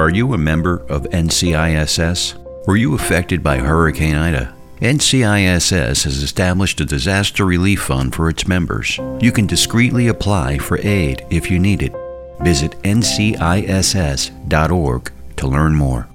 Are you a member of NCISS? Were you affected by Hurricane Ida? NCISS has established a disaster relief fund for its members. You can discreetly apply for aid if you need it. Visit nciss.org to learn more.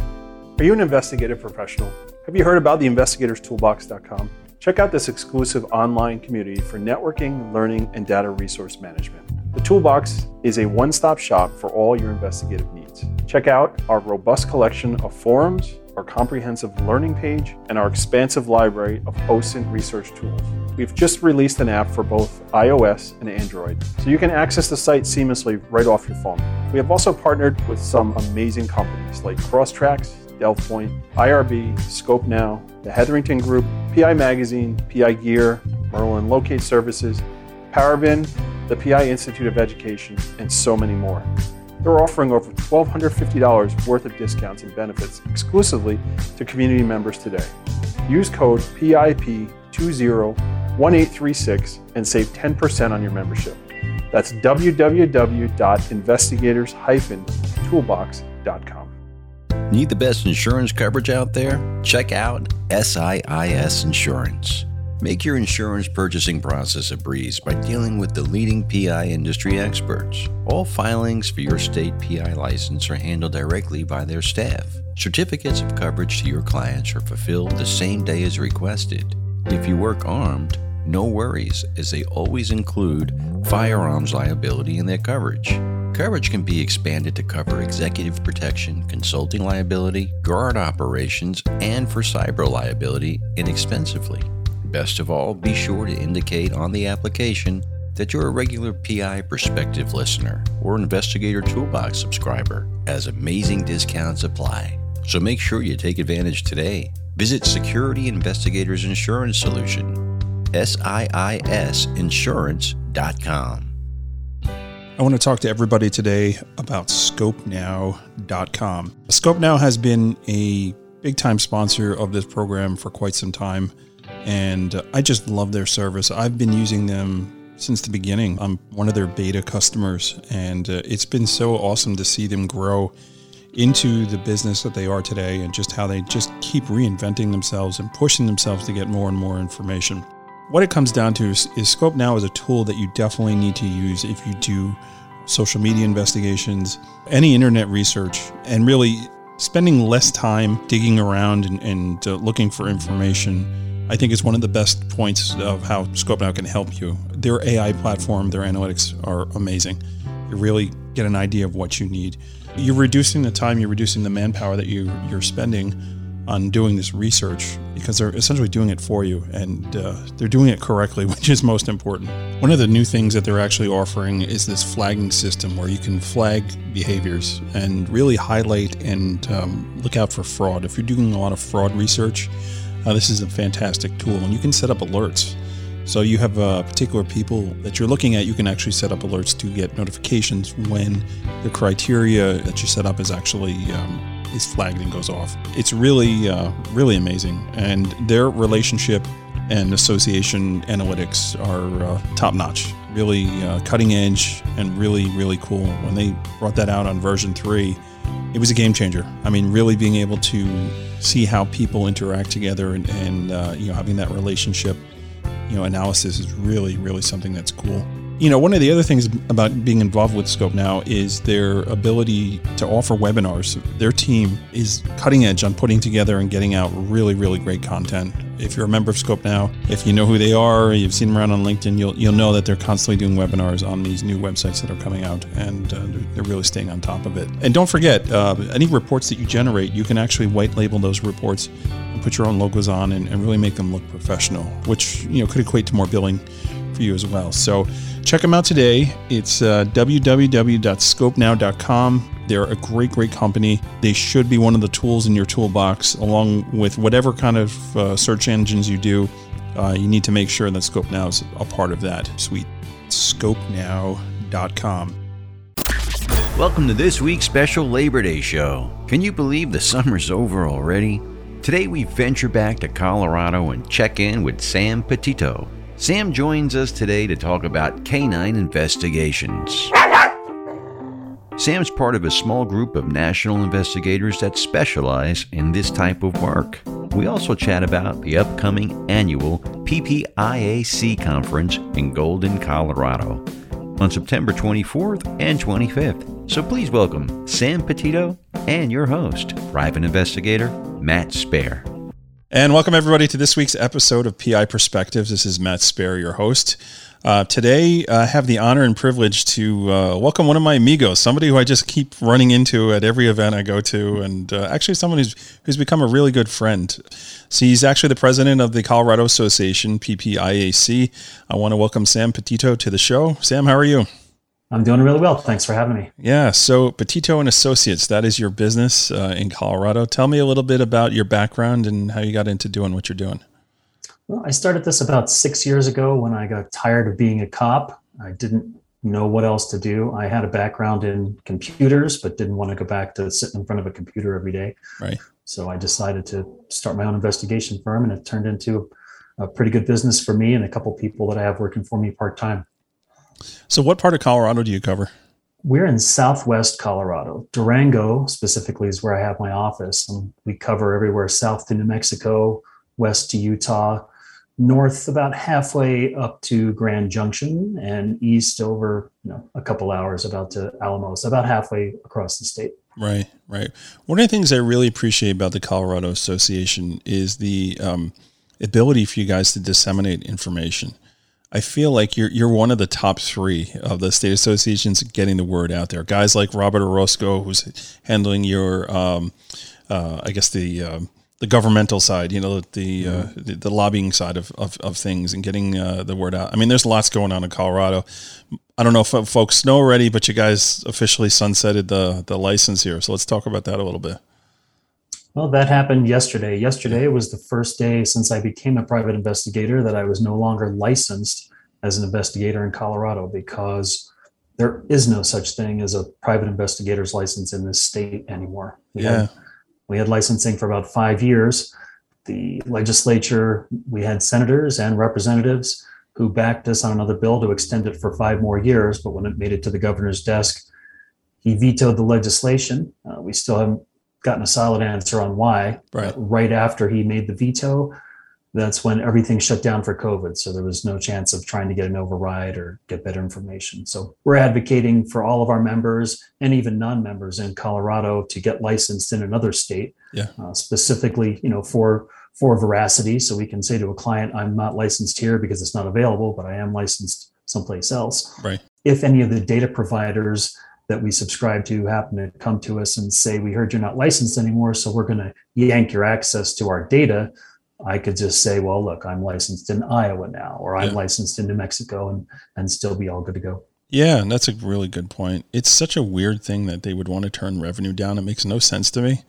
Are you an investigative professional? Have you heard about the investigatorstoolbox.com? Check out this exclusive online community for networking, learning, and data resource management. The Toolbox is a one stop shop for all your investigative needs. Check out our robust collection of forums, our comprehensive learning page, and our expansive library of OSINT research tools. We've just released an app for both iOS and Android, so you can access the site seamlessly right off your phone. We have also partnered with some amazing companies like Crosstracks, Delvepoint, IRB, ScopeNow, the Hetherington Group, PI Magazine, PI Gear, Merlin Locate Services, Parabin, the PI Institute of Education, and so many more. They're offering over $1,250 worth of discounts and benefits exclusively to community members today. Use code PIP201836 and save 10% on your membership. That's www.investigators-toolbox.com. Need the best insurance coverage out there? Check out SIIS Insurance. Make your insurance purchasing process a breeze by dealing with the leading PI industry experts. All filings for your state PI license are handled directly by their staff. Certificates of coverage to your clients are fulfilled the same day as requested. If you work armed, no worries, as they always include firearms liability in their coverage. Coverage can be expanded to cover executive protection, consulting liability, guard operations, and for cyber liability inexpensively. Best of all, be sure to indicate on the application that you're a regular PI Perspective listener or Investigator Toolbox subscriber, as amazing discounts apply. So make sure you take advantage today. Visit Security Investigators Insurance Solution, SIISinsurance.com. I want to talk to everybody today about ScopeNow.com. ScopeNow has been a big time sponsor of this program for quite some time, and I just love their service. I've been using them since the beginning. I'm one of their beta customers, and uh, it's been so awesome to see them grow into the business that they are today and just how they just keep reinventing themselves and pushing themselves to get more and more information. What it comes down to is, is Scope Now is a tool that you definitely need to use if you do social media investigations, any internet research, and really spending less time digging around and, and uh, looking for information. I think is one of the best points of how Scope Now can help you. Their AI platform, their analytics are amazing. You really get an idea of what you need. You're reducing the time, you're reducing the manpower that you, you're spending on doing this research because they're essentially doing it for you and uh, they're doing it correctly, which is most important. One of the new things that they're actually offering is this flagging system where you can flag behaviors and really highlight and um, look out for fraud. If you're doing a lot of fraud research, uh, this is a fantastic tool and you can set up alerts. So you have uh, particular people that you're looking at, you can actually set up alerts to get notifications when the criteria that you set up is actually um, is flagged and goes off. It's really, uh, really amazing. And their relationship and association analytics are uh, top notch, really uh, cutting edge, and really, really cool. When they brought that out on version three, it was a game changer. I mean, really being able to see how people interact together and, and uh, you know having that relationship, you know, analysis is really, really something that's cool. You know, one of the other things about being involved with Scope now is their ability to offer webinars. Their team is cutting edge on putting together and getting out really, really great content. If you're a member of Scope now, if you know who they are, you've seen them around on LinkedIn, you'll you'll know that they're constantly doing webinars on these new websites that are coming out, and uh, they're, really staying on top of it. And don't forget, uh, any reports that you generate, you can actually white label those reports and put your own logos on and, and really make them look professional, which you know could equate to more billing for you as well. So check them out today. It's uh, www.scopenow.com. They're a great, great company. They should be one of the tools in your toolbox, along with whatever kind of uh, search engines you do. Uh, you need to make sure that Scope Now is a part of that suite. ScopeNow.com. Welcome to this week's special Labor Day show. Can you believe the summer's over already? Today we venture back to Colorado and check in with Sam Petito. Sam joins us today to talk about canine investigations. Sam's part of a small group of national investigators that specialize in this type of work. We also chat about the upcoming annual PPIAC conference in Golden, Colorado on September 24th and 25th. So please welcome Sam Petito and your host, private investigator Matt Spaier. And welcome everybody to this week's episode of PI Perspectives. This is Matt Spaier, your host. Uh, today, I have the honor and privilege to uh, welcome one of my amigos, somebody who I just keep running into at every event I go to, and uh, actually someone who's who's become a really good friend. So he's actually the president of the Colorado Association, PPIAC. I want to welcome Sam Petito to the show. Sam, how are you? I'm doing really well. Thanks for having me. Yeah. So Petito and Associates, that is your business uh, in Colorado. Tell me a little bit about your background and how you got into doing what you're doing. Well, I started this about six years ago when I got tired of being a cop. I didn't know what else to do. I had a background in computers, but didn't want to go back to sitting in front of a computer every day. Right. So I decided to start my own investigation firm, and it turned into a pretty good business for me and a couple people that I have working for me part time. So, what part of Colorado do you cover? We're in Southwest Colorado. Durango specifically is where I have my office, and we cover everywhere south to New Mexico, west to Utah, north about halfway up to Grand Junction and east over you know a couple hours about to Alamosa, about halfway across the state. Right, right. One of the things I really appreciate about the Colorado Association is the um, ability for you guys to disseminate information. I feel like you're you're one of the top three of the state associations getting the word out there. Guys like Robert Orozco, who's handling your, um, uh, I guess the um, the governmental side, you know, the, uh, the, the lobbying side of, of, of things and getting uh, the word out. I mean, there's lots going on in Colorado. I don't know if folks know already, but you guys officially sunsetted the the license here. So let's talk about that a little bit. Well, that happened yesterday. Yesterday was the first day since I became a private investigator that I was no longer licensed as an investigator in Colorado because there is no such thing as a private investigator's license in this state anymore. We yeah. Had, we had licensing for about five years. The legislature, we had senators and representatives who backed us on another bill to extend it for five more years. But when it made it to the governor's desk, he vetoed the legislation. Uh, we still haven't gotten a solid answer on why. Right. right after he made the veto, that's when everything shut down for COVID. So there was no chance of trying to get an override or get better information. So we're advocating for all of our members and even non-members in Colorado to get licensed in another state, yeah. uh, specifically, you know, for for veracity. So we can say to a client, "I'm not licensed here because it's not available, but I am licensed someplace else." Right. If any of the data providers that we subscribe to happen to come to us and say, "We heard you're not licensed anymore, so we're going to yank your access to our data." I could just say, well, look, I'm licensed in Iowa now, or I'm yeah. licensed in New Mexico and, and still be all good to go. Yeah, and that's a really good point. It's such a weird thing that they would want to turn revenue down. It makes no sense to me.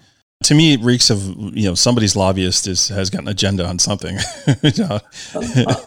To me, it reeks of you know somebody's lobbyist is has got an agenda on something.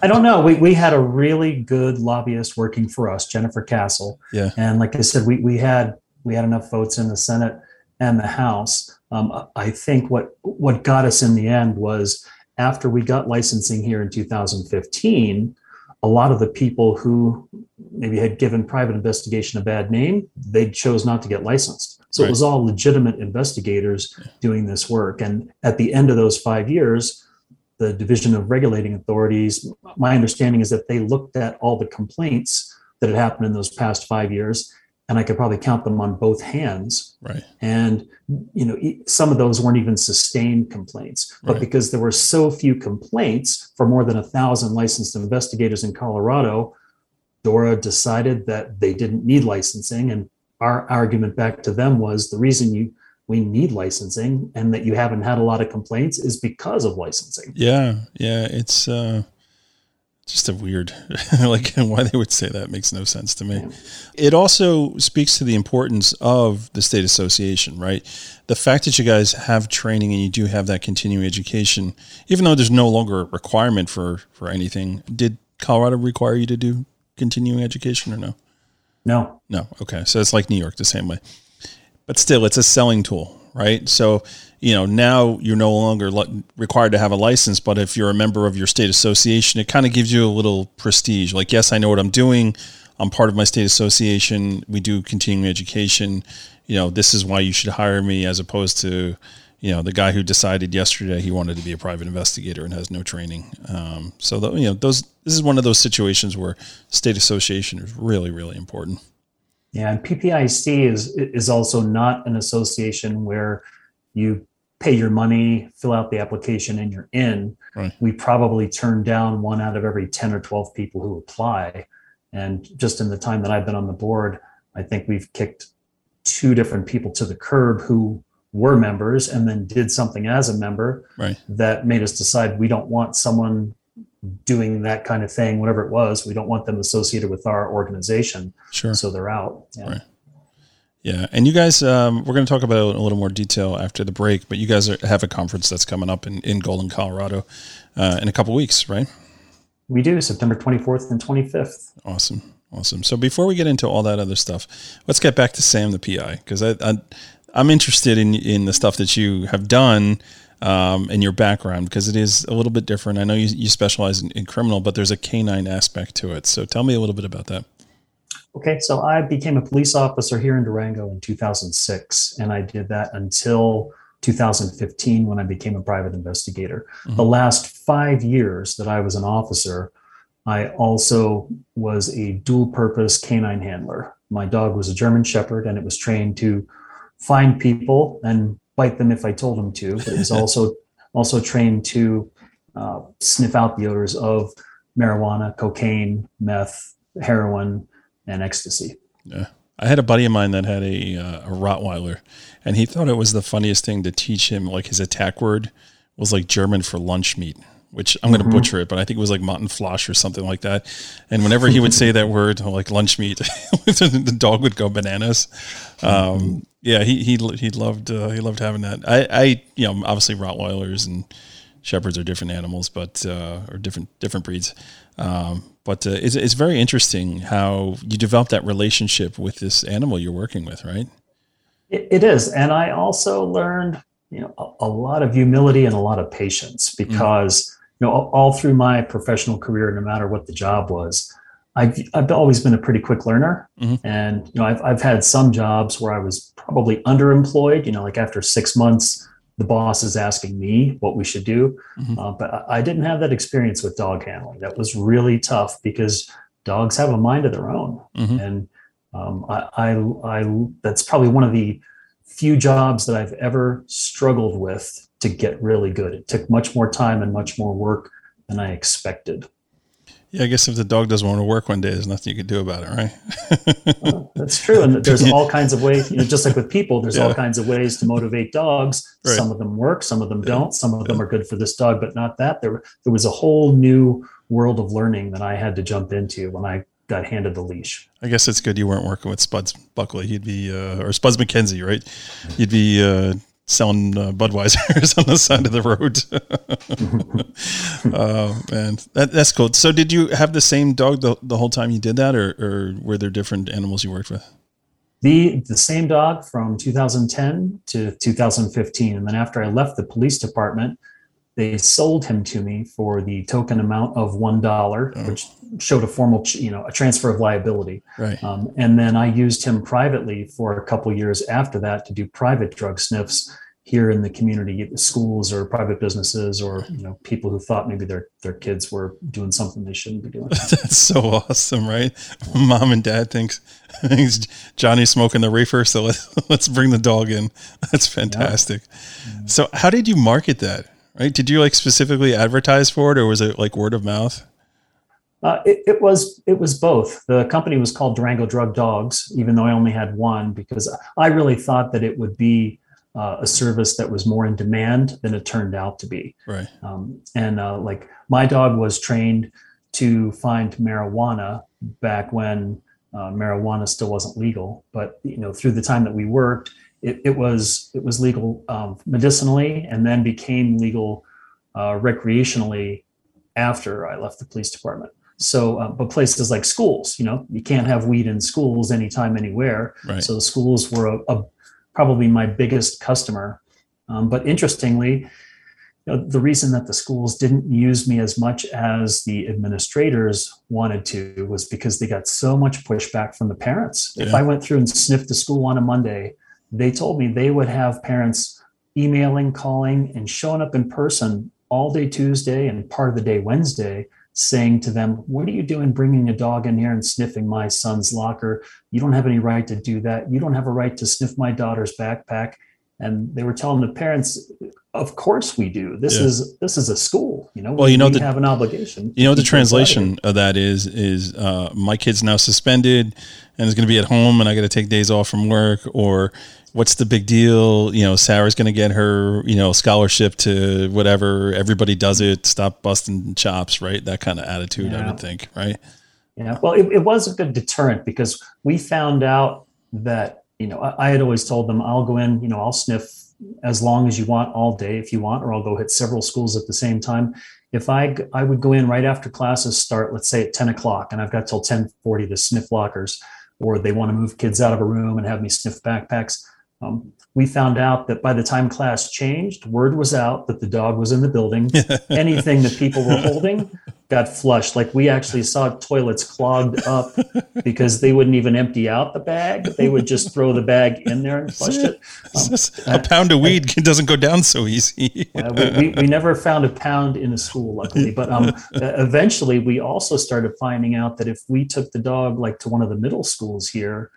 I don't know. We we had a really good lobbyist working for us, Jennifer Castle. Yeah, and like I said, we we had we had enough votes in the Senate and the House. Um, I think what what got us in the end was after we got licensing here in 2015, a lot of the people who maybe had given private investigation a bad name, they chose not to get licensed. So right. it was all legitimate investigators doing this work. And at the end of those five years, the Division of Regulating Authorities, my understanding is that they looked at all the complaints that had happened in those past five years and I could probably count them on both hands. Right. And you know, some of those weren't even sustained complaints, but right. because there were so few complaints for more than a thousand licensed investigators in Colorado, DORA decided that they didn't need licensing. And our argument back to them was the reason you we need licensing and that you haven't had a lot of complaints is because of licensing. Yeah, yeah, it's. uh just a weird like why they would say that makes no sense to me it also speaks to the importance of the state association right the fact that you guys have training and you do have that continuing education even though there's no longer a requirement for for anything did colorado require you to do continuing education or no no no okay so it's like new york the same way but still it's a selling tool right so you know, now you're no longer required to have a license, but if you're a member of your state association, it kind of gives you a little prestige. Like, yes, I know what I'm doing. I'm part of my state association. We do continuing education. You know, this is why you should hire me, as opposed to, you know, the guy who decided yesterday he wanted to be a private investigator and has no training. Um, so, the, you know, those this is one of those situations where state association is really, really important. Yeah, and PPIAC is is also not an association where you pay your money, fill out the application, and you're in. Right. We probably turn down one out of every 10 or 12 people who apply. And just in the time that I've been on the board, I think we've kicked two different people to the curb who were members and then did something as a member right. that made us decide we don't want someone doing that kind of thing, whatever it was. We don't want them associated with our organization. Sure. So they're out. Yeah. Right. Yeah, and you guys, um, we're going to talk about it in a little more detail after the break. But you guys are, have a conference that's coming up in, in Golden, Colorado, uh, in a couple weeks, right? We do September 24th and 25th. Awesome, awesome. So before we get into all that other stuff, let's get back to Sam the PI because I, I I'm interested in in the stuff that you have done um, and your background because it is a little bit different. I know you, you specialize in, in, criminal, but there's a canine aspect to it. So tell me a little bit about that. Okay, so I became a police officer here in Durango in 2006, and I did that until 2015 when I became a private investigator. Mm-hmm. The last five years that I was an officer, I also was a dual purpose canine handler. My dog was a German Shepherd, and it was trained to find people and bite them if I told them to, but was also also trained to uh, sniff out the odors of marijuana, cocaine, meth, heroin, and ecstasy. Yeah. I had a buddy of mine that had a, uh, a Rottweiler, and he thought it was the funniest thing to teach him. Like his attack word was like German for lunch meat, which I'm going to mm-hmm. butcher it, but I think it was like Mottenflosh or something like that. And whenever he would say that word, like lunch meat, the dog would go bananas. Um, yeah, he he he loved uh, he loved having that. I I you know obviously Rottweilers and shepherds are different animals, but uh, or different different breeds. Um, but uh, it's it's very interesting how you develop that relationship with this animal you're working with, right? it, it is, and I also learned you know a, a, lot of humility and a lot of patience mm-hmm. because mm-hmm. You know all through my professional career, no matter what the job was. I've, I've always been a pretty quick learner. Mm-hmm. And, you know, I've, I've had some jobs where I was probably underemployed, you know, like after six months, the boss is asking me what we should do. Mm-hmm. Uh, but I didn't have that experience with dog handling. That was really tough because dogs have a mind of their own. Mm-hmm. And um, I, I, I, that's probably one of the few jobs that I've ever struggled with to get really good. It took much more time and much more work than I expected. Yeah, I guess if the dog doesn't want to work one day, there's nothing you can do about it, right? well, that's true. And there's all kinds of ways, you know, just like with people, there's yeah. all kinds of ways to motivate dogs. Right. Some of them work, some of them don't. Some of them are good for this dog, but not that. There, there was a whole new world of learning that I had to jump into when I got handed the leash. I guess it's good you weren't working with Spuds Buckley. He'd be, uh, or Spuds McKenzie, right? You'd be uh, selling uh, Budweisers on the side of the road. uh, man, that, that's cool. So, did you have the same dog the, the whole time you did that, or, or were there different animals you worked with? The the same dog from 2010 to 2015, and then after I left the police department, they sold him to me for the token amount of one dollar, oh. which showed a formal, you know, a transfer of liability. Right. Um, and then I used him privately for a couple years after that to do private drug sniffs here in the community, schools or private businesses, or you know, people who thought maybe their their kids were doing something they shouldn't be doing. That's so awesome, right? Mom and dad thinks, thinks Johnny's smoking the reefer, so let's let's bring the dog in. That's fantastic. Yeah. So, how did you market that? Right? Did you like specifically advertise for it, or was it like word of mouth? Uh, it, it, was it was both. The company was called Durango Drug Dogs, even though I only had one, because I really thought that it would be uh, a service that was more in demand than it turned out to be. Right. Um, and uh, like my dog was trained to find marijuana back when uh, marijuana still wasn't legal, but you know through the time that we worked, it, it was it was legal um, medicinally and then became legal uh, recreationally after I left the police department. So, uh, but places like schools, you know, you can't have weed in schools anytime, anywhere. Right. So the schools were a, a, probably my biggest customer. Um, but interestingly, you know, the reason that the schools didn't use me as much as the administrators wanted to was because they got so much pushback from the parents. Yeah. If I went through and sniffed the school on a Monday, they told me they would have parents emailing, calling, and showing up in person all day Tuesday and part of the day Wednesday saying to them, What are you doing bringing a dog in here and sniffing my son's locker? You don't have any right to do that. You don't have a right to sniff my daughter's backpack. And they were telling the parents, Of course we do. This yeah. is this is a school. You know, well, you know, we the, have an obligation. You know, the translation of that is is uh, my kid's now suspended and is going to be at home, and I got to take days off from work, or what's the big deal? You know, Sarah's going to get her, you know, scholarship to whatever. Everybody does it. Stop busting chops, right? That kind of attitude, yeah. I would think, right? Yeah. Well, it, it, was a good deterrent because we found out that, you know, I, I, had always told them, I'll go in, you know, I'll sniff as long as you want all day if you want, or I'll go hit several schools at the same time. If I, I would go in right after classes start, let's say at 10 o'clock, and I've got till 1040 to sniff lockers, or they want to move kids out of a room and have me sniff backpacks um, we found out that by the time class changed, word was out that the dog was in the building. Anything that people were holding got flushed. Like we actually saw toilets clogged up because they wouldn't even empty out the bag. They would just throw the bag in there and flush it. Um, a pound of weed doesn't go down so easy. we, we, we, never found a pound in a school, luckily. But um, eventually, we also started finding out that if we took the dog like to one of the middle schools here,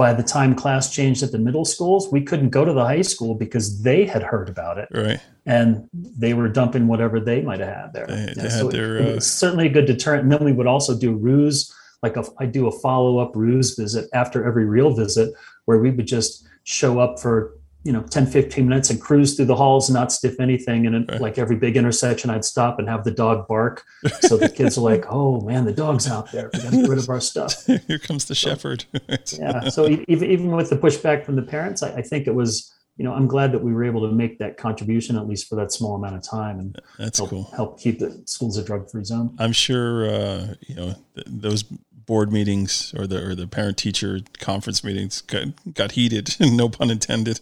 by the time class changed at the middle schools, we couldn't go to the high school because they had heard about it. Right. And they were dumping whatever they might have had there. They, they so had their, it, uh... certainly a good deterrent. And then we would also do ruse, like a, I do a follow up ruse visit after every real visit where we would just show up for you know 10 15 minutes and cruise through the halls and not stiff anything. And right. like every big intersection i'd stop and have the dog bark. So the kids are like oh man the dog's out there. We got to get rid of our stuff. Here comes the so, shepherd. yeah. So even, even with the pushback from the parents I, I, think it was you know i'm glad that we were able to make that contribution at least for that small amount of time and that's help, cool. help keep the schools a drug free zone. I'm sure uh, you know th- those board meetings or the or the parent teacher conference meetings got, got heated, no pun intended.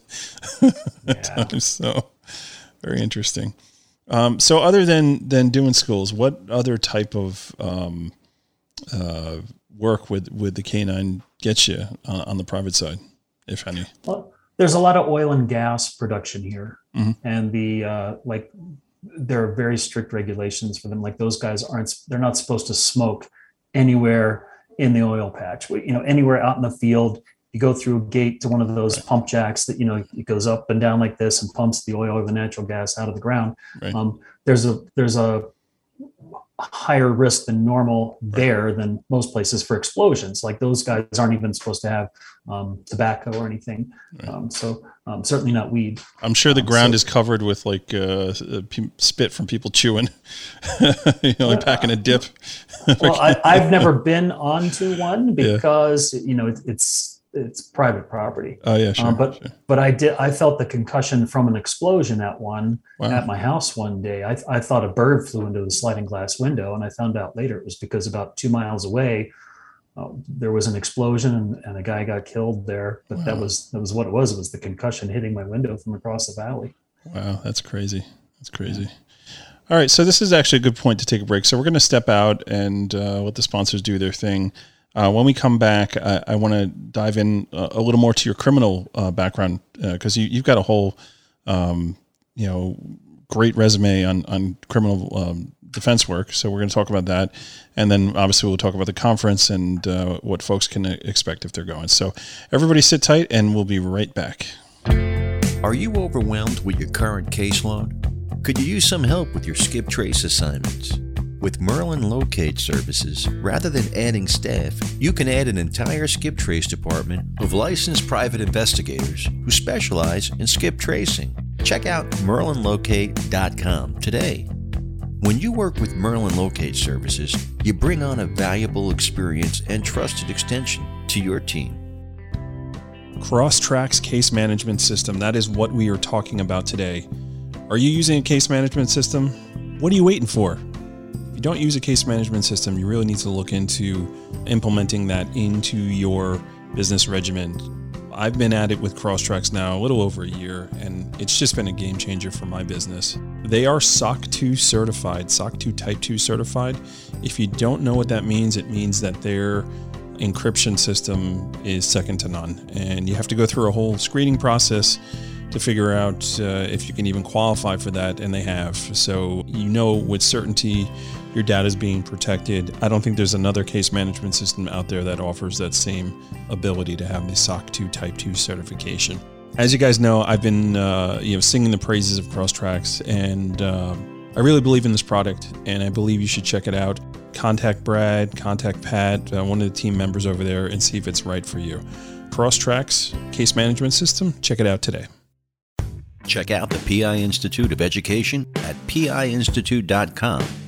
at times, so very interesting. Um, so other than than doing schools, what other type of um, uh, work would would the canine get you on, on, the private side, if any? Well, there's a lot of oil and gas production here, mm-hmm. and the uh, like. There are very strict regulations for them. Like those guys aren't; they're not supposed to smoke anywhere in the oil patch. You know, anywhere out in the field, you go through a gate to one of those pump jacks that you know it goes up and down like this and pumps the oil or the natural gas out of the ground. Right. Um, there's a there's a higher risk than normal there than most places for explosions. Like those guys aren't even supposed to have um, tobacco or anything. Right. Um, so um, certainly not weed. I'm sure the um, ground so, is covered with like uh, spit from people chewing, you know, like packing a dip. well, I, have never been onto one because yeah. you know it, it's it's private property. Oh yeah, sure. Um, but sure. but I did I felt the concussion from an explosion at one wow. at my house one day. I, I thought a bird flew into the sliding glass window, and I found out later it was because about two miles away uh, there was an explosion and, and, a guy got killed there. But wow. that was that was what it was. It was the concussion hitting my window from across the valley. Wow, that's crazy. That's crazy. Yeah. All right, so this is actually a good point to take a break. So we're going to step out and uh, let the sponsors do their thing. Uh, when we come back, I, I want to dive in a, a, little more to your criminal uh, background because uh, you, have got a whole, um, you know, great resume on on criminal um, defense work. So we're going to talk about that, and then obviously we'll talk about the conference and uh, what folks can expect if they're going. So everybody, sit tight, and we'll be right back. Are you overwhelmed with your current caseload? Could you use some help with your skip trace assignments? With Merlin Locate Services, rather than adding staff, you can add an entire skip trace department of licensed private investigators who specialize in skip tracing. Check out merlinlocate.com today. When you work with Merlin Locate Services, you bring on a valuable experience and trusted extension to your team. Crosstracks Case Management System, that is what we are talking about today. Are you using a case management system? What are you waiting for? You don't use a case management system, you really need to look into implementing that into your business regimen. I've been at it with Crosstracks now a little over a year, and it's just been a game changer for my business. They are SOC 2 certified, SOC 2 Type 2 certified. If you don't know what that means, it means that their encryption system is second to none, and you have to go through a whole screening process to figure out uh, if you can even qualify for that, and they have. So you know with certainty your data is being protected. I don't think there's another case management system out there that offers that same ability to have the SOC 2 Type 2 certification. As you guys know, I've been uh, you know singing the praises of Crosstracks, and uh, I really believe in this product, and I believe you should check it out. Contact Brad, contact Pat, uh, one of the team members over there, and see if it's right for you. Crosstracks case management system. Check it out today. Check out the PI Institute of Education at piinstitute.com.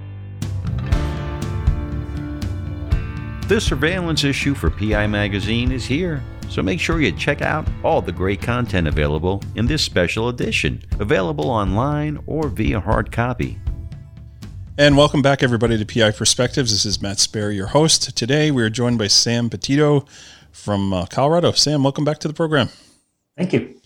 The surveillance issue for PI Magazine is here, so make sure you check out all the great content available in this special edition, available online or via hard copy. And welcome back, everybody, to PI Perspectives. This is Matt Spaier, your host. Today, we are joined by Sam Petito from uh, Colorado. Sam, welcome back to the program. Thank you.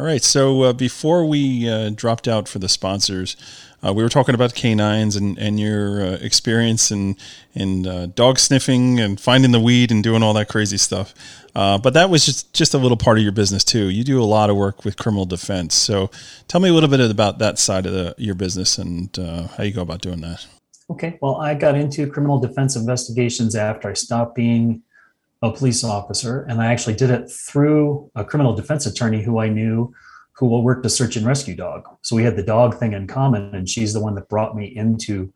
All right. So uh, before we uh, dropped out for the sponsors, uh, we were talking about canines and, and your uh, experience in, in uh, dog sniffing and finding the weed and doing all that crazy stuff. Uh, but that was just, just a little part of your business too. You do a lot of work with criminal defense. So tell me a little bit about that side of the, your business and how you go about doing that. Okay. Well, I got into criminal defense investigations after I stopped being a police officer, and I actually did it through a criminal defense attorney who I knew who will worked a search and rescue dog. So we had the dog thing in common, and she's the one that brought me into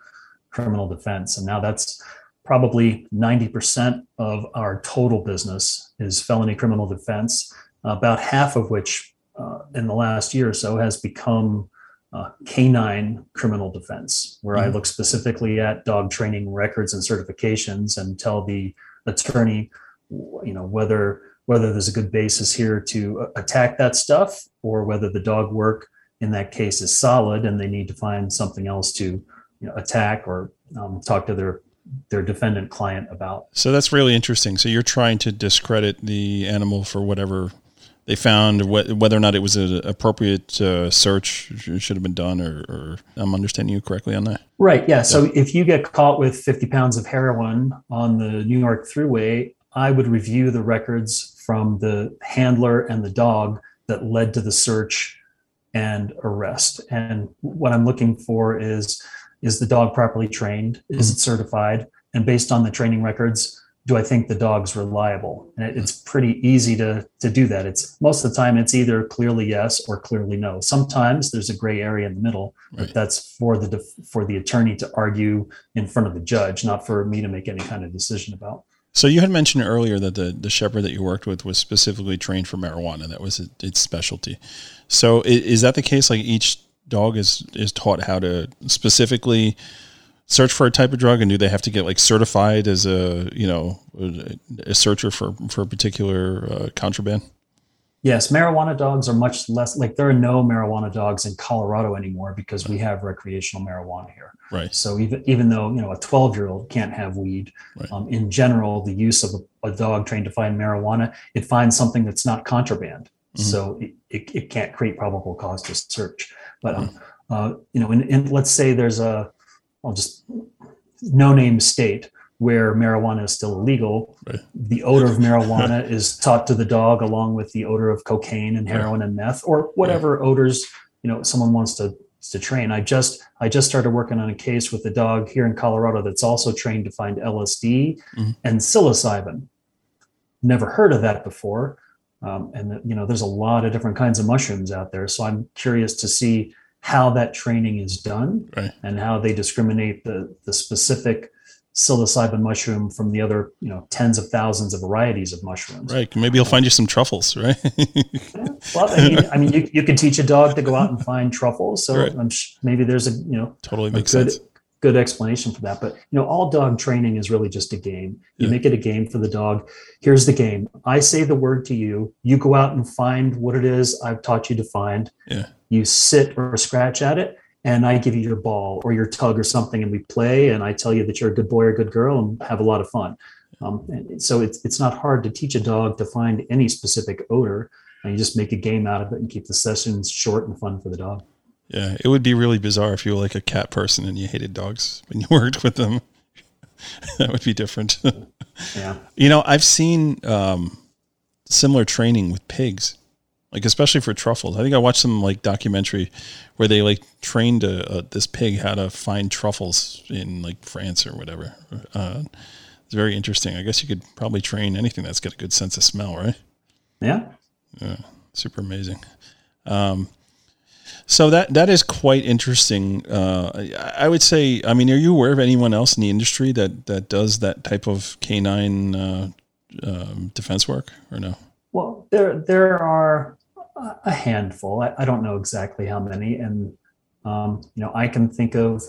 criminal defense. And now that's probably 90% of our total business is felony criminal defense, about half of which uh, in the last year or so has become uh, canine criminal defense, where mm-hmm. I look specifically at dog training records and certifications and tell the attorney you know whether whether there's a good basis here to attack that stuff or whether the dog work in that case is solid and they need to find something else to you know, attack or um, talk to their their defendant client about. So that's really interesting. So you're trying to discredit the animal for whatever they found, whether or not it was an appropriate uh, search should have been done, or, or, I'm understanding you correctly on that. Right. Yeah. So if you get caught with 50 pounds of heroin on the New York Thruway, I would review the records from the handler and the dog that led to the search and arrest. And what I'm looking for is is the dog properly trained? Is it certified? And based on the training records, do I think the dog's reliable? And it's pretty easy to to do that. It's most of the time it's either clearly yes or clearly no. Sometimes there's a gray area in the middle, right. but that's for the for the attorney to argue in front of the judge, not for me to make any kind of decision about. So you had mentioned earlier that the, the shepherd that you worked with was specifically trained for marijuana. That was its specialty. So is that the case? Like each dog is is taught how to specifically search for a type of drug, and do they have to get like certified as a you know a searcher for for a particular uh, contraband? Yes, marijuana dogs are much less like there are no marijuana dogs in Colorado anymore because we have recreational marijuana here. Right. So even even though you know a 12 year old can't have weed, right. um, in general, the use of a, a, dog trained to find marijuana, it finds something that's not contraband. Mm-hmm. So it, it, it, can't create probable cause to search. But um, mm-hmm. uh, you know, in, in, let's say there's a, I'll just no name state where marijuana is still illegal. Right. The odor of marijuana is taught to the dog along with the odor of cocaine and heroin right. and meth or whatever right. odors you know someone wants to to train. I just I just started working on a case with a dog here in Colorado that's also trained to find LSD mm-hmm. and psilocybin. Never heard of that before. Um, and you know, there's a lot of different kinds of mushrooms out there. So I'm curious to see how that training is done right. and how they discriminate the the specific psilocybin mushroom from the other, you know, tens of thousands of varieties of mushrooms. Right. Maybe you'll find you some truffles, right? yeah. Well, I mean, I mean, you, you can teach a dog to go out and find truffles. So right. sh- maybe there's a, you know, totally makes good, sense. Good explanation for that. But, you know, all dog training is really just a game. You yeah. make it a game for the dog. Here's the game. I say the word to you. You go out and find what it is I've taught you to find. Yeah. You sit or scratch at it and I give you your ball or your tug or something, and we play, and I tell you that you're a good boy or a good girl, and have a lot of fun. Um, so it's it's not hard to teach a dog to find any specific odor, and you just make a game out of it and keep the sessions short and fun for the dog. Yeah, it would be really bizarre if you were like a cat person and you hated dogs when you worked with them. that would be different. yeah, you know, I've seen um, similar training with pigs like especially for truffles. I think I watched some like documentary where they like trained a, a, this pig how to find truffles in like France or whatever. Uh, it's very interesting. I guess you could probably train anything that's got a good sense of smell, right? Yeah. Yeah. Super amazing. Um, so that that is quite interesting. Uh, I would say. I mean, are you aware of anyone else in the industry that that does that type of canine uh, um, defense work, or no? Well, there there are a handful. I, I, don't know exactly how many, and um, you know, I can think of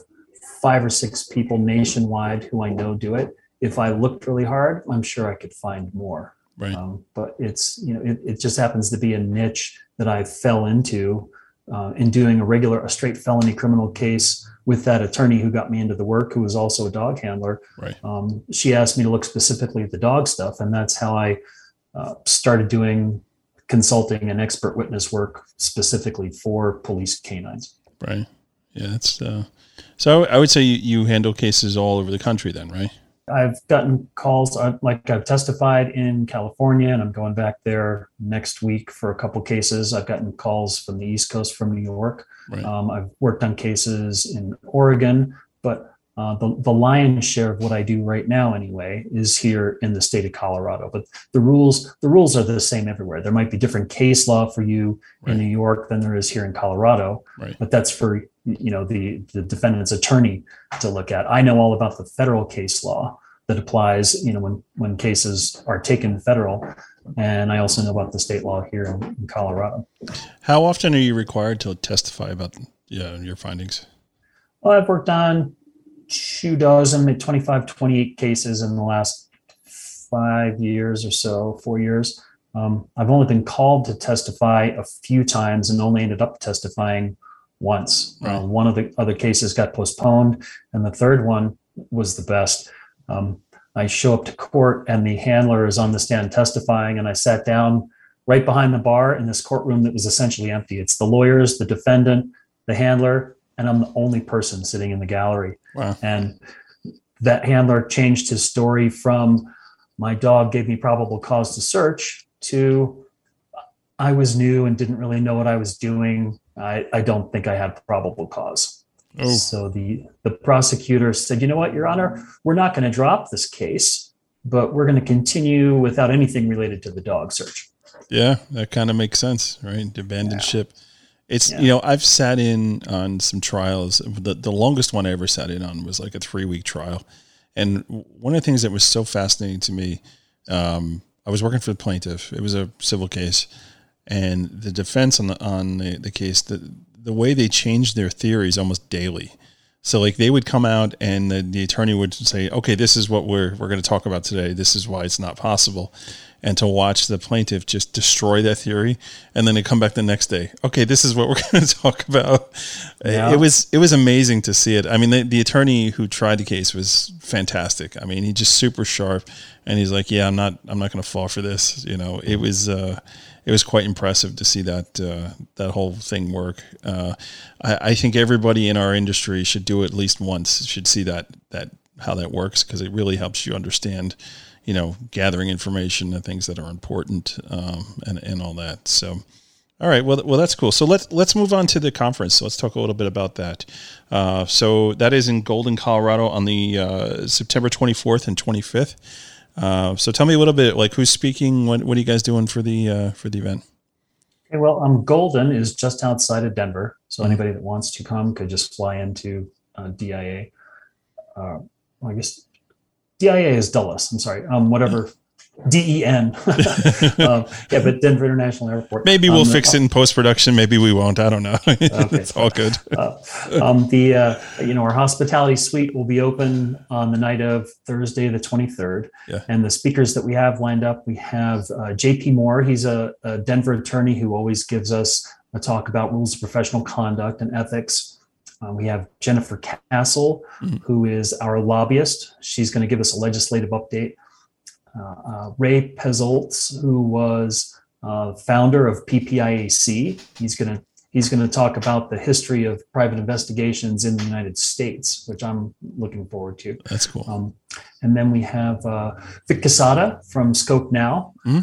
five or six people nationwide who I know do it. If I looked really hard, I'm sure I could find more. Right. Um, but it's you know, it, it just happens to be a niche that I fell into uh, in doing a regular, a straight felony criminal case with that attorney who got me into the work, who was also a dog handler. Right. Um, she asked me to look specifically at the dog stuff, and that's how I uh, started doing consulting and expert witness work specifically for police canines. Right. Yeah, that's uh, so. I would say you, you handle cases all over the country, then, right? I've gotten calls uh, like I've testified in California, and I'm going back there next week for a couple cases. I've gotten calls from the East Coast, from New York. Right. Um, I've worked on cases in Oregon, but uh, the, the lion's share of what I do right now, anyway, is here in the state of Colorado. But the rules the rules are the same everywhere. There might be different case law for you right. in New York than there is here in Colorado, right. but that's for you know the the defendant's attorney to look at. I know all about the federal case law that applies. You know when when cases are taken federal, and I also know about the state law here in, in Colorado. How often are you required to testify about yeah, your findings? Well, I've worked on two dozen, 25, 28 cases in the last five years or so, four years. Um, I've only been called to testify a few times and only ended up testifying once. Right. Uh, one of the other cases got postponed, and the third one was the best. Um, I show up to court, and the handler is on the stand testifying, and I sat down right behind the bar in this courtroom that was essentially empty. It's the lawyers, the defendant, the handler, and I'm the only person sitting in the gallery. Wow. And that handler changed his story from my dog gave me probable cause to search to I was new and didn't really know what I was doing. I, I don't think I had probable cause. Oh. So the the prosecutor said, you know what, Your Honor, we're not going to drop this case, but we're going to continue without anything related to the dog search. Yeah, that kind of makes sense, right? Abandoned yeah. ship. It's yeah. you know I've sat in on some trials. The the longest one I ever sat in on was like a three week trial, and one of the things that was so fascinating to me, um, I was working for the plaintiff. It was a civil case, and the defense on the on the, the case the the way they changed their theories almost daily. So like they would come out and the, the attorney would say, okay, this is what we're, we're going to talk about today. This is why it's not possible. And to watch the plaintiff just destroy that theory and then they come back the next day. Okay, this is what we're going to talk about. Yeah. It was, it was amazing to see it. I mean, the, the attorney who tried the case was fantastic. I mean, he just super sharp and he's like, yeah, I'm not, I'm not going to fall for this. You know, it was, uh, it was quite impressive to see that uh, that whole thing work. Uh, I, I, think everybody in our industry should do it at least once. Should see that that how that works because it really helps you understand, you know, gathering information and things that are important um, and and all that. So. All right. Well, well, that's cool. So let's let's move on to the conference. So let's talk a little bit about that. Uh, so that is in Golden, Colorado, on the uh, September 24th and 25th. Uh, so tell me a little bit, like who's speaking? What what are you guys doing for the uh, for the event? Okay, well, um, Golden is just outside of Denver, so anybody that wants to come could just fly into uh, DIA. Uh, well, I guess DIA is Dulles. I'm sorry. Um, whatever DEN. um, yeah, but Denver International Airport. Maybe we'll um, fix it in post production. Maybe we won't. I don't know. Okay. it's all good. uh, um, the uh, you know our hospitality suite will be open on the night of Thursday, the 23rd. Yeah. And the speakers that we have lined up, we have uh, J.P. Moore. He's a, a Denver attorney who always gives us a talk about rules of professional conduct and ethics. Uh, we have Jennifer Castle, mm-hmm. who is our lobbyist. She's going to give us a legislative update. Uh, uh, Ray Pezoltz, who was uh, founder of PPIAC. He's going to he's going to talk about the history of private investigations in the United States, which I'm looking forward to. That's cool. Um, and then we have uh, Vic Casada from Scope Now. Mm-hmm.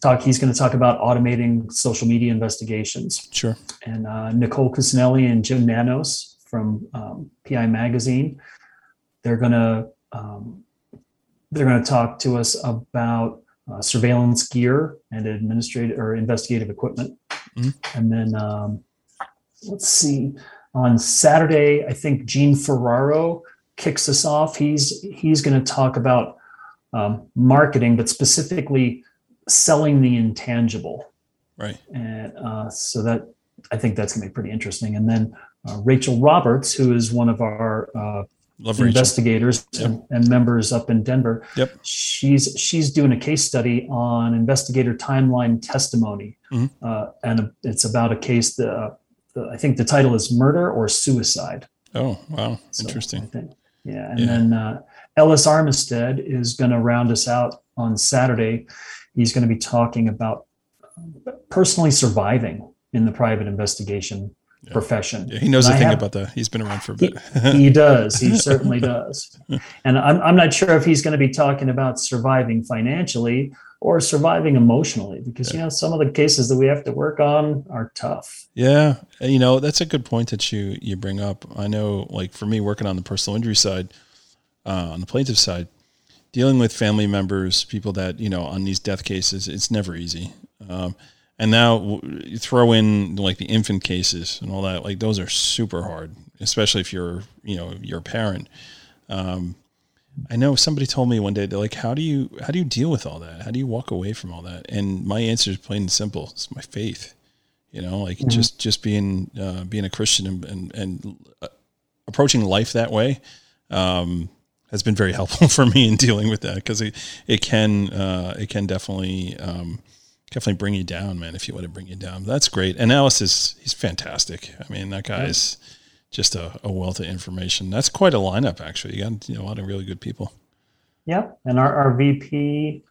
Talk. He's going to talk about automating social media investigations. Sure. And uh, Nicole Cusinelli and Jim Nanos from um, PI Magazine. They're going to um, they're going to talk to us about uh, surveillance gear and administrative or investigative equipment. Mm-hmm. And then um, let's see, on Saturday, I think Gene Ferraro kicks us off. He's he's going to talk about um, marketing, but specifically selling the intangible. Right. And uh, so that I think that's going to be pretty interesting. And then uh, Rachel Roberts, who is one of our uh, Love investigators yep. and, and, members up in Denver. Yep. She's she's doing a case study on investigator timeline testimony, mm-hmm. uh, and it's about a case that uh, the, I think the title is murder or suicide. Oh wow, so interesting. yeah, and yeah. then uh, Ellis Armistead is going to round us out on Saturday. He's going to be talking about personally surviving in the private investigation yeah. profession. Yeah, he knows and a thing have, about that. He's been around for a bit. he, he does. He certainly does. And I'm, I'm not sure if he's going to be talking about surviving financially or surviving emotionally because yeah. you know some of the cases that we have to work on are tough. Yeah, you know that's a good point that you you bring up. I know, like for me, working on the personal injury side, uh, on the plaintiff side, dealing with family members, people that you know on these death cases, it's never easy. Um, and now you throw in like the infant cases and all that. Like those are super hard, especially if you're, you know, you're a parent. Um, I know somebody told me one day they're like, how do you how do you deal with all that? How do you walk away from all that? And my answer is plain and simple. It's my faith. You know, like mm-hmm. just just being uh, being a Christian and and, and uh, approaching life that way um, has been very helpful for me in dealing with that because it it can uh, it can definitely um, definitely bring you down, man. If you want to bring you down, that's great. And Ellis is he's fantastic. I mean, that guy's just a, a, wealth of information. That's quite a lineup, actually. You got you know, a lot of really good people. Yeah, and our, our VP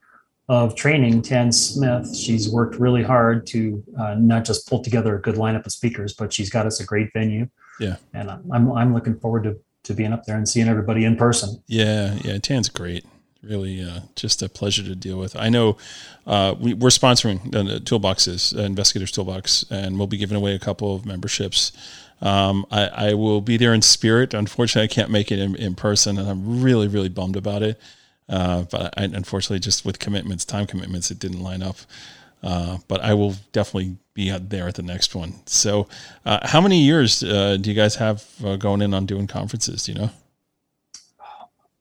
of training, Tan Smith, she's worked really hard to uh, not just pull together a good lineup of speakers, but she's got us a great venue. Yeah, and I'm I'm looking forward to to being up there and seeing everybody in person. Yeah, yeah, Tan's great really uh, just a pleasure to deal with. I know uh, we, are sponsoring the toolboxes, uh, Investigators Toolbox, and we'll be giving away a couple of memberships. Um, I, I, will be there in spirit. Unfortunately, I can't make it in, in person, and I'm really, really bummed about it. Uh, but I, unfortunately, just with commitments, time commitments, it didn't line up. Uh, but I will definitely be out there at the next one. So, uh, how many years do you guys have going in on doing conferences? Do you know?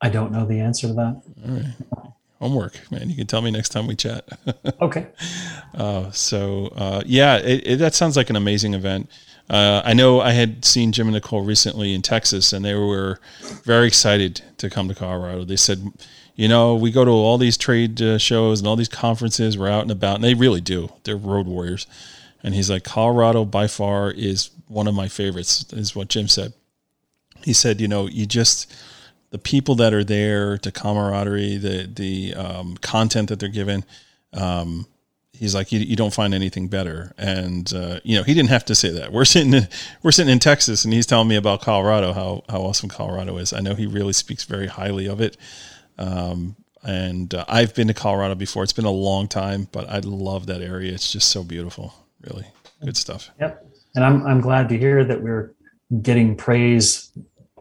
I don't know the answer to that. All right. Homework, man. You can tell me next time we chat. okay. Uh, so, uh, yeah, it, it, that sounds like an amazing event. Uh, I know I had seen Jim and Nicole recently in Texas, and they were very excited to come to Colorado. They said, you know, we go to all these trade uh, shows and all these conferences. We're out and about, and they really do. They're road warriors. And he's like, Colorado by far is one of my favorites, is what Jim said. He said, you know, you just the people that are there, the camaraderie, the the um, content that they're given. Um, he's like, you, you, don't find anything better. And uh, you know, he didn't have to say that. We're sitting in, we're sitting in Texas, and he's telling me about Colorado, how how awesome Colorado is. I know he really speaks very highly of it. Um, and uh, I've been to Colorado before. It's been a long time, but I love that area. It's just so beautiful. Really good stuff. Yep. And I'm I'm glad to hear that we're getting praise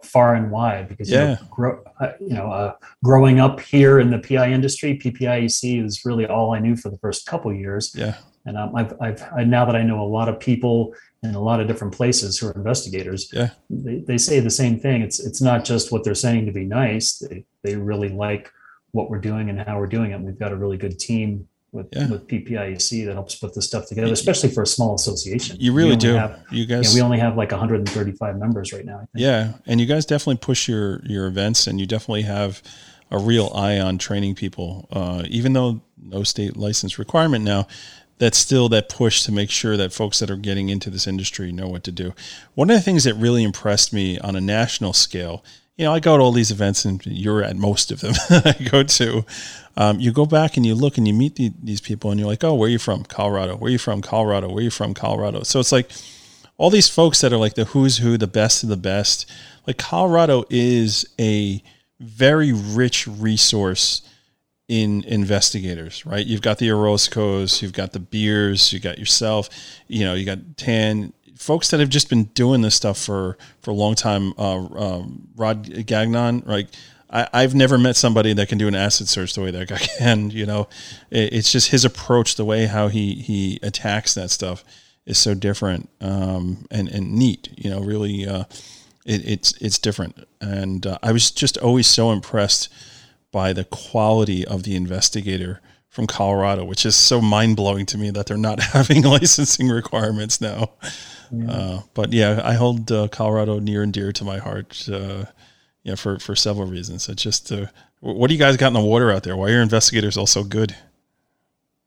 far and wide because yeah. you know, grow, uh, you know uh, growing up here in the PI industry, PPIAC is really all I knew for the first couple years. Yeah. And um, I've, I've I, now that I know a lot of people in a lot of different places who are investigators, yeah. they, they say the same thing. It's it's not just what they're saying to be nice. They they really like what we're doing and how we're doing it. We've got a really good team with Yeah. with PPIAC that helps put this stuff together, especially for a small association. You really do. have- you yeah, guys we only have like 135 members right now. I think. Yeah, and you guys definitely push your your events, and you definitely have a real eye on training people. Uh, even though no state license requirement now, that's still that push to make sure that folks that are getting into this industry know what to do. One of the things that really impressed me on a national scale, you know, I go to all these events, and you're at most of them. I go to. Um, you go back and you look and you meet the, these people, and you're like, "Oh, where are you from? Colorado. Where are you from? Colorado. Where are you from? Colorado." So it's like all these folks that are like the who's who, the best of the best. Like Colorado is a very rich resource in investigators, right? You've got the Orozcos, you've got the Beers, you got yourself, you know, you got Tan, folks that have just been doing this stuff for for a long time. Uh, um, Rod Gagnon, right? I, I've never met somebody that can do an asset search the way that guy can. You know, it, it's just his approach, the way how he he attacks that stuff is so different um, and and neat. You know, really, uh, it, it's it's different. And uh, I was just always so impressed by the quality of the investigator from Colorado, which is so mind blowing to me that they're not having licensing requirements now. Uh, but yeah, I hold uh, Colorado near and dear to my heart. Uh, yeah, for for several reasons. It's just, uh, what do you guys got in the water out there? Why are your investigators all so good?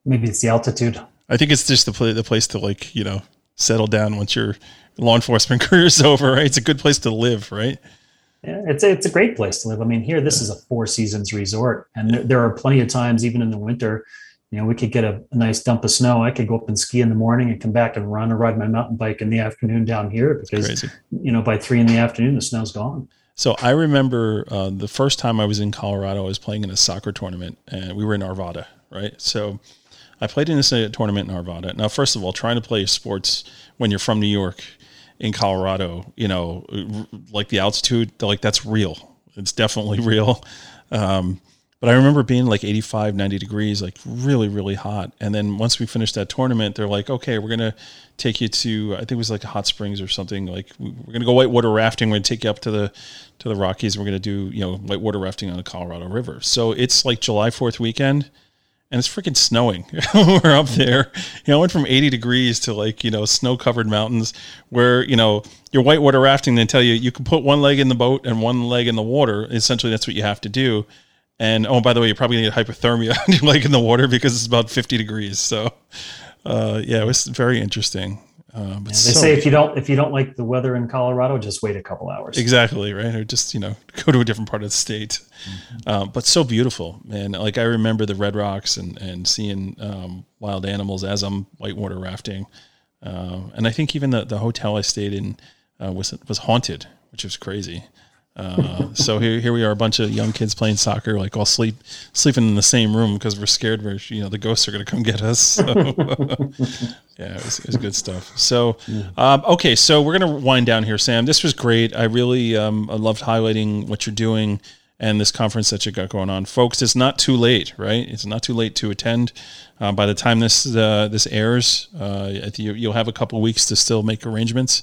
Maybe it's the altitude. I think it's just the pla the place to like you know settle down once your law enforcement career is over. Right? It's a good place to live. Right? Yeah, it's a, it's a great place to live. I mean, here this is a four seasons resort, and there, there are plenty of times, even in the winter, you know, we could get a, a nice dump of snow. I could go up and ski in the morning and come back and run or ride my mountain bike in the afternoon down here because you know by three in the afternoon the snow's gone. So I remember uh, the first time I was in Colorado, I was playing in a soccer tournament, and we were in Arvada, right? So I played in this tournament in Arvada. Now, first of all, trying to play sports when you're from New York in Colorado, you know, r- like the altitude, like that's real. It's definitely real. Um, but I remember being like 85, 90 degrees, like really, really hot. And then once we finished that tournament, they're like, okay, we're going to take you to, I think it was like a hot springs or something. Like we- we're going to go whitewater rafting. We're going to take you up to the, to the Rockies. We're going to do, you know, whitewater rafting on the Colorado River. So it's like July 4th weekend and it's freaking snowing. we're up there. You know, I went from 80 degrees to like, you know, snow covered mountains where, you know, you're whitewater rafting, they tell you you can put one leg in the boat and one leg in the water. Essentially, that's what you have to do. And oh, by the way, you're probably need hypothermia on your leg in the water because it's about 50 degrees. So, uh, yeah, it was very interesting. Uh, but They so- say if you don't if you don't like the weather in Colorado, just wait a couple hours. Exactly right, or just you know go to a different part of the state. Um, but so beautiful, man. Like I remember the Red Rocks and and seeing um, wild animals as I'm whitewater rafting, uh, and I think even the the hotel I stayed in uh, was was haunted, which was crazy. Uh, so here, here we are, a bunch of young kids playing soccer, like all sleep, sleeping in the same room because we're scared. We're, you know, the ghosts are going to come get us. So, yeah, it was, it was good stuff. So, um, okay, so we're going to wind down here, Sam. This was great. I really, um, I loved highlighting what you're doing and this conference that you got going on, folks. It's not too late, right? It's not too late to attend. Uh, by the time this uh, this airs, uh, you, you'll have a couple weeks to still make arrangements.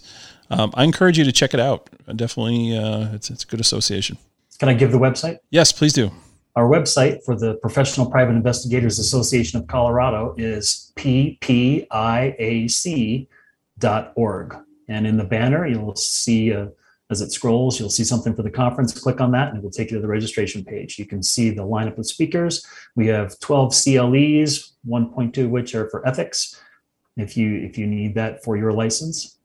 Um, I encourage you to check it out. Definitely, uh, it's it's a good association. Can I give the website? Yes, please do. Our website for the Professional Private Investigators Association of Colorado is ppiac.org. And in the banner, you'll see, uh, as it scrolls, you'll see something for the conference. Click on that and it will take you to the registration page. You can see the lineup of speakers. We have 12 CLEs, 1.2 of which are for ethics. If you if you need that for your license,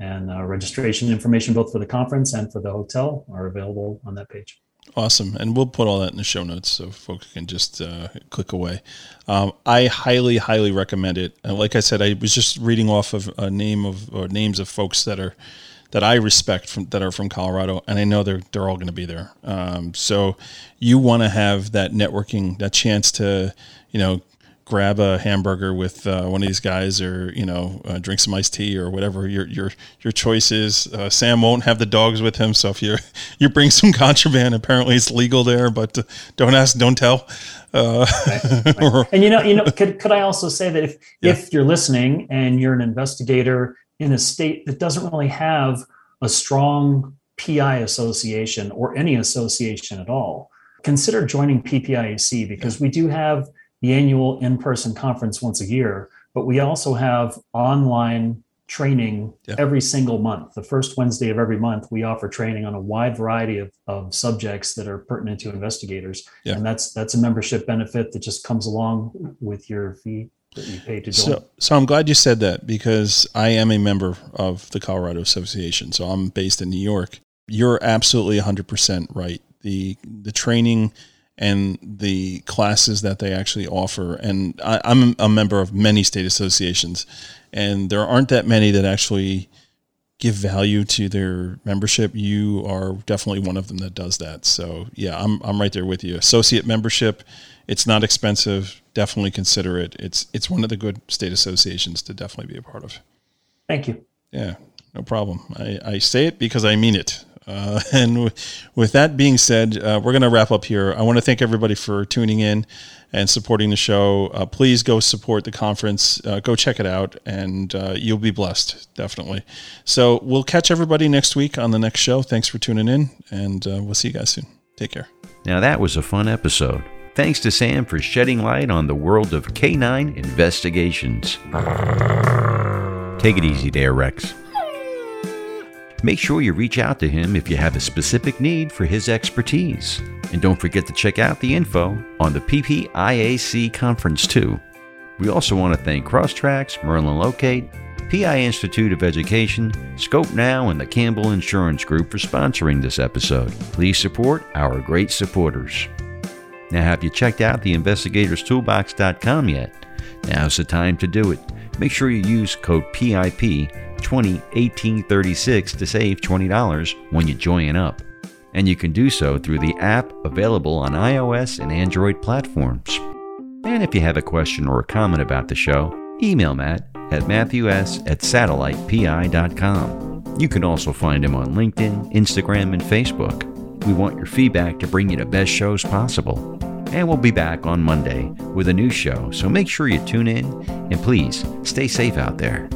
and uh, registration information both for the conference and for the hotel are available on that page. Awesome. And we'll put all that in the show notes so folks can just uh, click away. Um, I highly, highly recommend it. And like I said, I was just reading off of a name of or names of folks that are that I respect from that are from Colorado, and I know they're they're all going to be there. Um, so you want to have that networking, that chance to, you know, grab a hamburger with uh, one of these guys, or you know, uh, drink some iced tea or whatever your your your choice is. Uh, Sam won't have the dogs with him, so if you you bring some contraband, apparently it's legal there, but uh, don't ask, don't tell. Uh, And you know, you know, could, could I also say that if Yeah. if you're listening and you're an investigator in a state that doesn't really have a strong PI association or any association at all, consider joining PPIAC because we do have the annual in person conference once a year, but we also have online training yeah. every single month. The first Wednesday of every month, we offer training on a wide variety of, of subjects that are pertinent to investigators. Yeah. And that's that's a membership benefit that just comes along with your fee that you pay to join. So, so I'm glad you said that because I am a member of the Colorado Association. So I'm based in New York. You're absolutely 100% right. The the training and the classes that they actually offer. And I, am a member of many state associations, and there aren't that many that actually give value to their membership. You are definitely one of them that does that. So yeah, I'm I'm right there with you. Associate membership, it's not expensive. Definitely consider it. It's it's one of the good state associations to definitely be a part of. Thank you. Yeah, no problem. I, I say it because I mean it. Uh, and w- with that being said, uh, we're going to wrap up here. I want to thank everybody for tuning in and supporting the show. Uh, please go support the conference. Uh, go check it out, and uh, you'll be blessed, definitely. So we'll catch everybody next week on the next show. Thanks for tuning in, and uh, we'll see you guys soon. Take care. Now, that was a fun episode. Thanks to Sam for shedding light on the world of canine investigations. Take it easy there, Rex. Make sure you reach out to him if you have a specific need for his expertise. And don't forget to check out the info on the PPIAC conference too. We also want to thank Crosstracks, Merlin Locate, PI Institute of Education, Scope Now, and the Campbell Insurance Group for sponsoring this episode. Please support our great supporters. Now, have you checked out the investigatorstoolbox.com yet? Now's the time to do it. Make sure you use code PIP 201836 to save $20 when you join up. And you can do so through the app available on iOS and Android platforms. And if you have a question or a comment about the show, email Matt at matthews at satellitepi.com. You can also find him on LinkedIn, Instagram, and Facebook. We want your feedback to bring you the best shows possible. And we'll be back on Monday with a new show, so make sure you tune in and please stay safe out there.